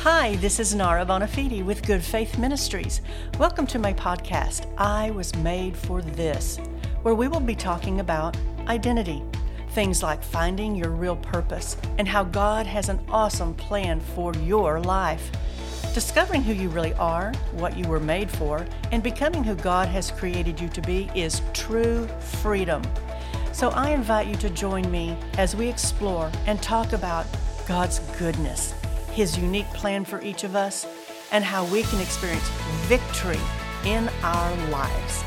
Hi, this is Nara Bonafide with Good Faith Ministries. Welcome to my podcast, I Was Made for This, where we will be talking about identity. Things like finding your real purpose and how God has an awesome plan for your life. Discovering who you really are, what you were made for, and becoming who God has created you to be is true freedom. So I invite you to join me as we explore and talk about God's goodness, His unique plan for each of us, and how we can experience victory in our lives.